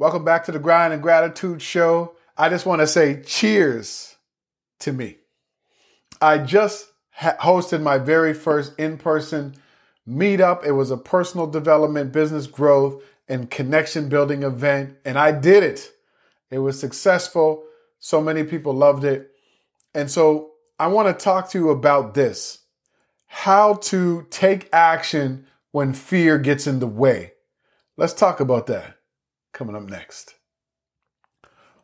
Welcome back to the Grind and Gratitude Show. I just want to say cheers to me. I just ha- hosted my very first in person meetup. It was a personal development, business growth, and connection building event, and I did it. It was successful. So many people loved it. And so I want to talk to you about this how to take action when fear gets in the way. Let's talk about that coming up next.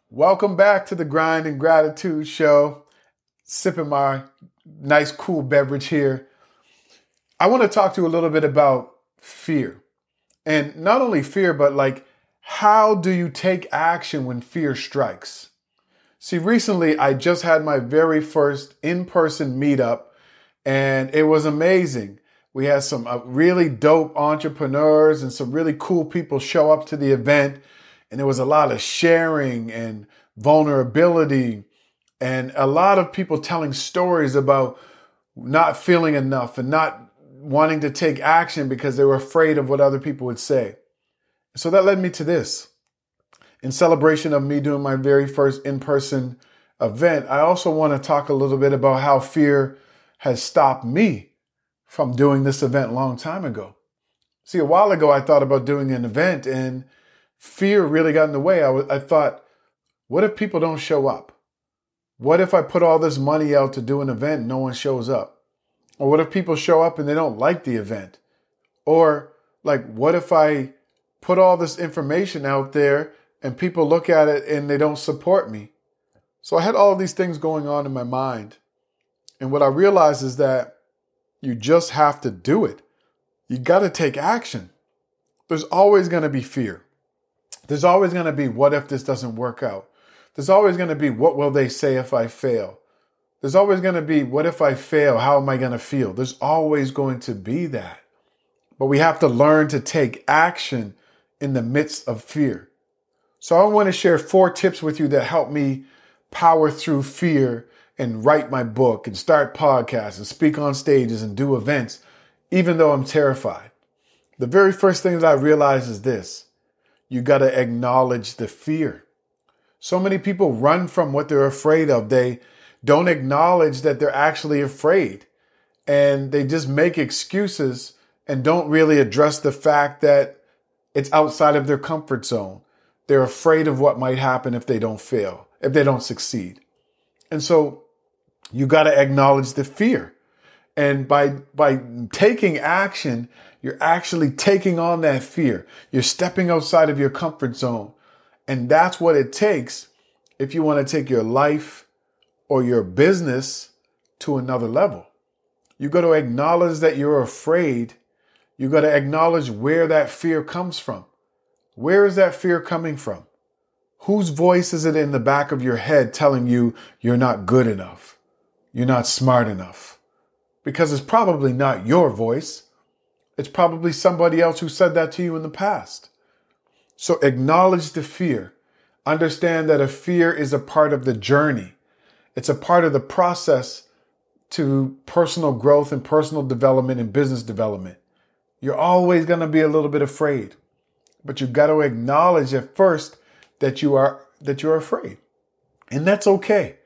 Welcome back to the Grind and Gratitude Show. Sipping my nice, cool beverage here. I want to talk to you a little bit about fear. And not only fear, but like, how do you take action when fear strikes? See, recently I just had my very first in person meetup, and it was amazing. We had some uh, really dope entrepreneurs and some really cool people show up to the event. And there was a lot of sharing and vulnerability and a lot of people telling stories about not feeling enough and not wanting to take action because they were afraid of what other people would say. So that led me to this. In celebration of me doing my very first in person event, I also want to talk a little bit about how fear has stopped me from doing this event a long time ago. See, a while ago, I thought about doing an event and fear really got in the way. I, w- I thought, what if people don't show up? What if I put all this money out to do an event and no one shows up? Or what if people show up and they don't like the event? Or like, what if I put all this information out there and people look at it and they don't support me? So I had all these things going on in my mind. And what I realized is that you just have to do it. You got to take action. There's always going to be fear. There's always going to be, what if this doesn't work out? There's always going to be, what will they say if I fail? There's always going to be, what if I fail? How am I going to feel? There's always going to be that. But we have to learn to take action in the midst of fear. So I want to share four tips with you that help me power through fear and write my book and start podcasts and speak on stages and do events, even though I'm terrified. The very first thing that I realize is this you got to acknowledge the fear. So many people run from what they're afraid of. They don't acknowledge that they're actually afraid and they just make excuses and don't really address the fact that it's outside of their comfort zone. They're afraid of what might happen if they don't fail, if they don't succeed. And so you got to acknowledge the fear. And by, by taking action, you're actually taking on that fear. You're stepping outside of your comfort zone. And that's what it takes if you want to take your life or your business to another level. You got to acknowledge that you're afraid. You got to acknowledge where that fear comes from. Where is that fear coming from? Whose voice is it in the back of your head telling you you're not good enough? You're not smart enough. Because it's probably not your voice. It's probably somebody else who said that to you in the past. So acknowledge the fear. Understand that a fear is a part of the journey. It's a part of the process to personal growth and personal development and business development. You're always going to be a little bit afraid, but you've got to acknowledge at first that you are, that you're afraid. And that's okay.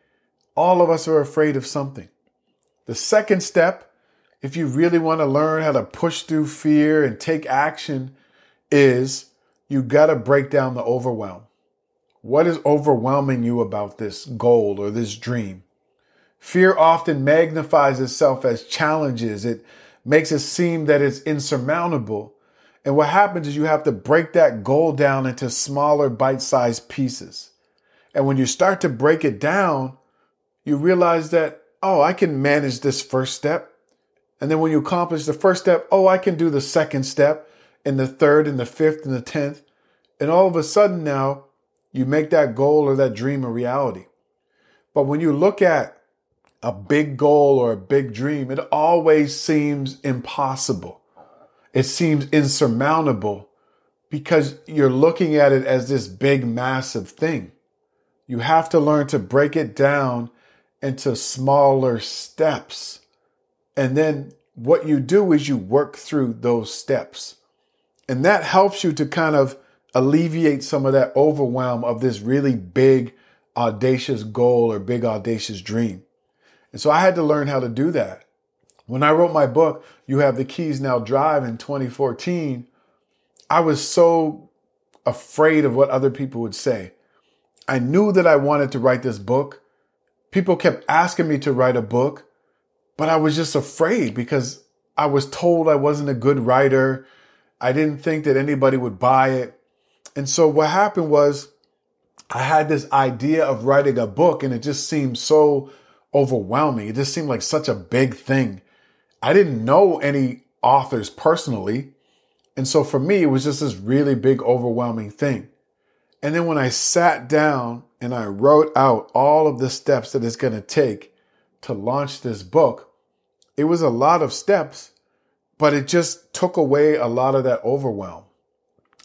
All of us are afraid of something. The second step, if you really want to learn how to push through fear and take action, is you got to break down the overwhelm. What is overwhelming you about this goal or this dream? Fear often magnifies itself as challenges. It makes it seem that it's insurmountable. And what happens is you have to break that goal down into smaller bite sized pieces. And when you start to break it down, you realize that, oh, I can manage this first step. And then when you accomplish the first step, oh, I can do the second step and the third and the fifth and the tenth. And all of a sudden now you make that goal or that dream a reality. But when you look at a big goal or a big dream, it always seems impossible. It seems insurmountable because you're looking at it as this big, massive thing. You have to learn to break it down into smaller steps. And then what you do is you work through those steps. And that helps you to kind of alleviate some of that overwhelm of this really big, audacious goal or big, audacious dream. And so I had to learn how to do that. When I wrote my book, You Have the Keys Now Drive in 2014, I was so afraid of what other people would say. I knew that I wanted to write this book. People kept asking me to write a book, but I was just afraid because I was told I wasn't a good writer. I didn't think that anybody would buy it. And so what happened was I had this idea of writing a book and it just seemed so overwhelming. It just seemed like such a big thing. I didn't know any authors personally. And so for me, it was just this really big, overwhelming thing. And then when I sat down and I wrote out all of the steps that it's going to take to launch this book, it was a lot of steps, but it just took away a lot of that overwhelm.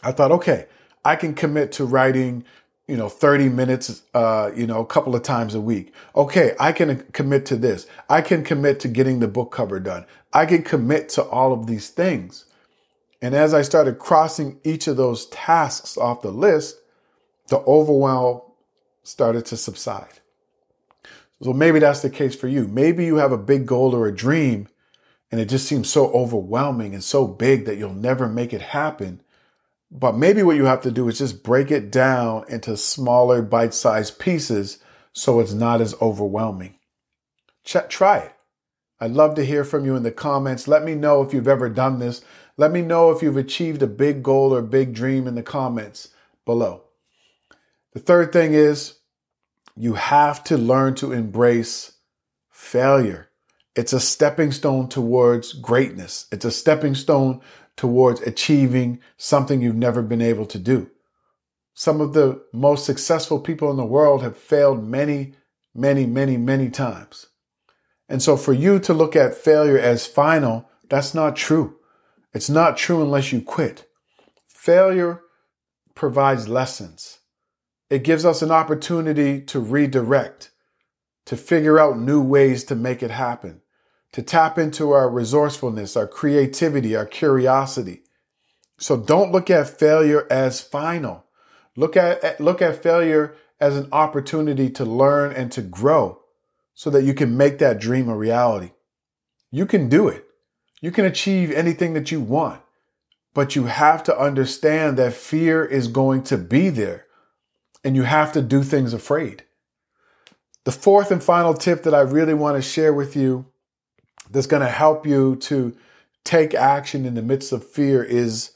I thought, okay, I can commit to writing you know, 30 minutes, uh, you know, a couple of times a week. Okay, I can commit to this. I can commit to getting the book cover done. I can commit to all of these things. And as I started crossing each of those tasks off the list, the overwhelm started to subside. So maybe that's the case for you. Maybe you have a big goal or a dream and it just seems so overwhelming and so big that you'll never make it happen. But maybe what you have to do is just break it down into smaller bite sized pieces so it's not as overwhelming. Ch- try it. I'd love to hear from you in the comments. Let me know if you've ever done this. Let me know if you've achieved a big goal or big dream in the comments below. The third thing is you have to learn to embrace failure. It's a stepping stone towards greatness. It's a stepping stone towards achieving something you've never been able to do. Some of the most successful people in the world have failed many, many, many, many times. And so for you to look at failure as final, that's not true. It's not true unless you quit. Failure provides lessons. It gives us an opportunity to redirect, to figure out new ways to make it happen to tap into our resourcefulness, our creativity, our curiosity. So don't look at failure as final. Look at, look at failure as an opportunity to learn and to grow so that you can make that dream a reality. You can do it. You can achieve anything that you want, but you have to understand that fear is going to be there and you have to do things afraid. The fourth and final tip that I really want to share with you that's going to help you to take action in the midst of fear is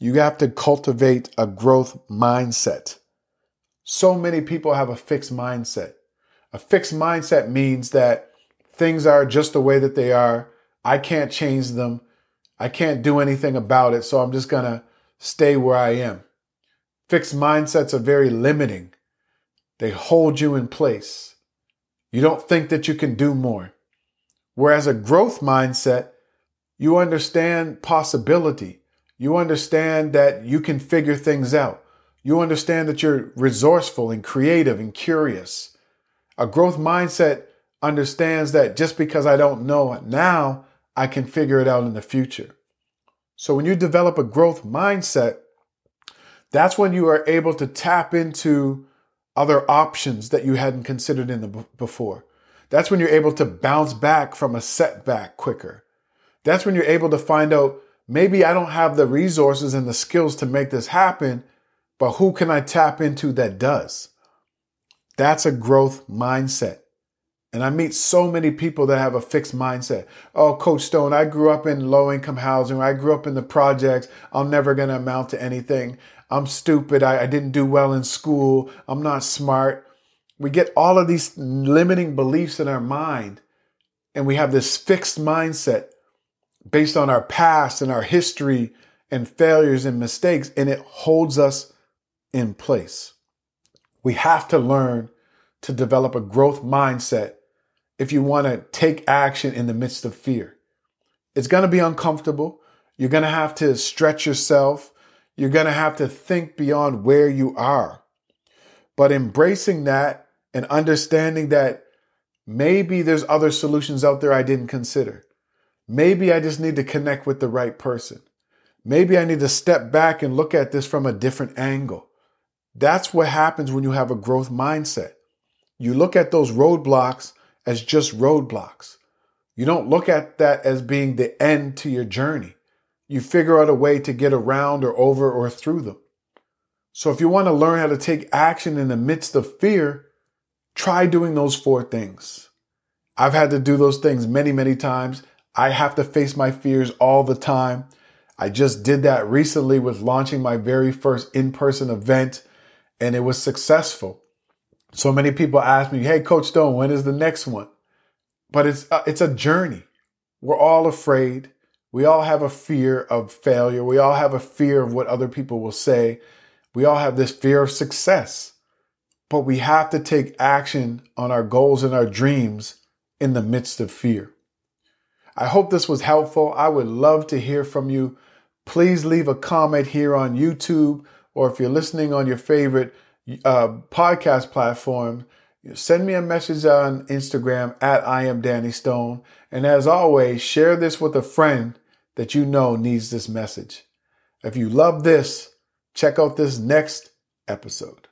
you have to cultivate a growth mindset. So many people have a fixed mindset. A fixed mindset means that things are just the way that they are. I can't change them. I can't do anything about it. So I'm just going to stay where I am. Fixed mindsets are very limiting. They hold you in place. You don't think that you can do more. Whereas a growth mindset, you understand possibility. You understand that you can figure things out. You understand that you're resourceful and creative and curious. A growth mindset understands that just because I don't know it now, I can figure it out in the future. So when you develop a growth mindset, that's when you are able to tap into other options that you hadn't considered in the before. That's when you're able to bounce back from a setback quicker. That's when you're able to find out maybe I don't have the resources and the skills to make this happen, but who can I tap into that does? That's a growth mindset. And I meet so many people that have a fixed mindset. Oh, Coach Stone, I grew up in low income housing. I grew up in the projects. I'm never going to amount to anything. I'm stupid. I, I didn't do well in school. I'm not smart. We get all of these limiting beliefs in our mind, and we have this fixed mindset based on our past and our history and failures and mistakes, and it holds us in place. We have to learn to develop a growth mindset if you want to take action in the midst of fear. It's going to be uncomfortable. You're going to have to stretch yourself. You're going to have to think beyond where you are. But embracing that and understanding that maybe there's other solutions out there I didn't consider. Maybe I just need to connect with the right person. Maybe I need to step back and look at this from a different angle. That's what happens when you have a growth mindset. You look at those roadblocks as just roadblocks. You don't look at that as being the end to your journey. You figure out a way to get around or over or through them. So if you want to learn how to take action in the midst of fear, try doing those four things. I've had to do those things many, many times. I have to face my fears all the time. I just did that recently with launching my very first in-person event and it was successful. So many people ask me, "Hey coach Stone, when is the next one?" But it's uh, it's a journey. We're all afraid. We all have a fear of failure. We all have a fear of what other people will say. We all have this fear of success. But we have to take action on our goals and our dreams in the midst of fear. I hope this was helpful. I would love to hear from you. Please leave a comment here on YouTube, or if you're listening on your favorite uh, podcast platform, send me a message on Instagram at I am Danny Stone. And as always, share this with a friend that you know needs this message. If you love this, check out this next episode.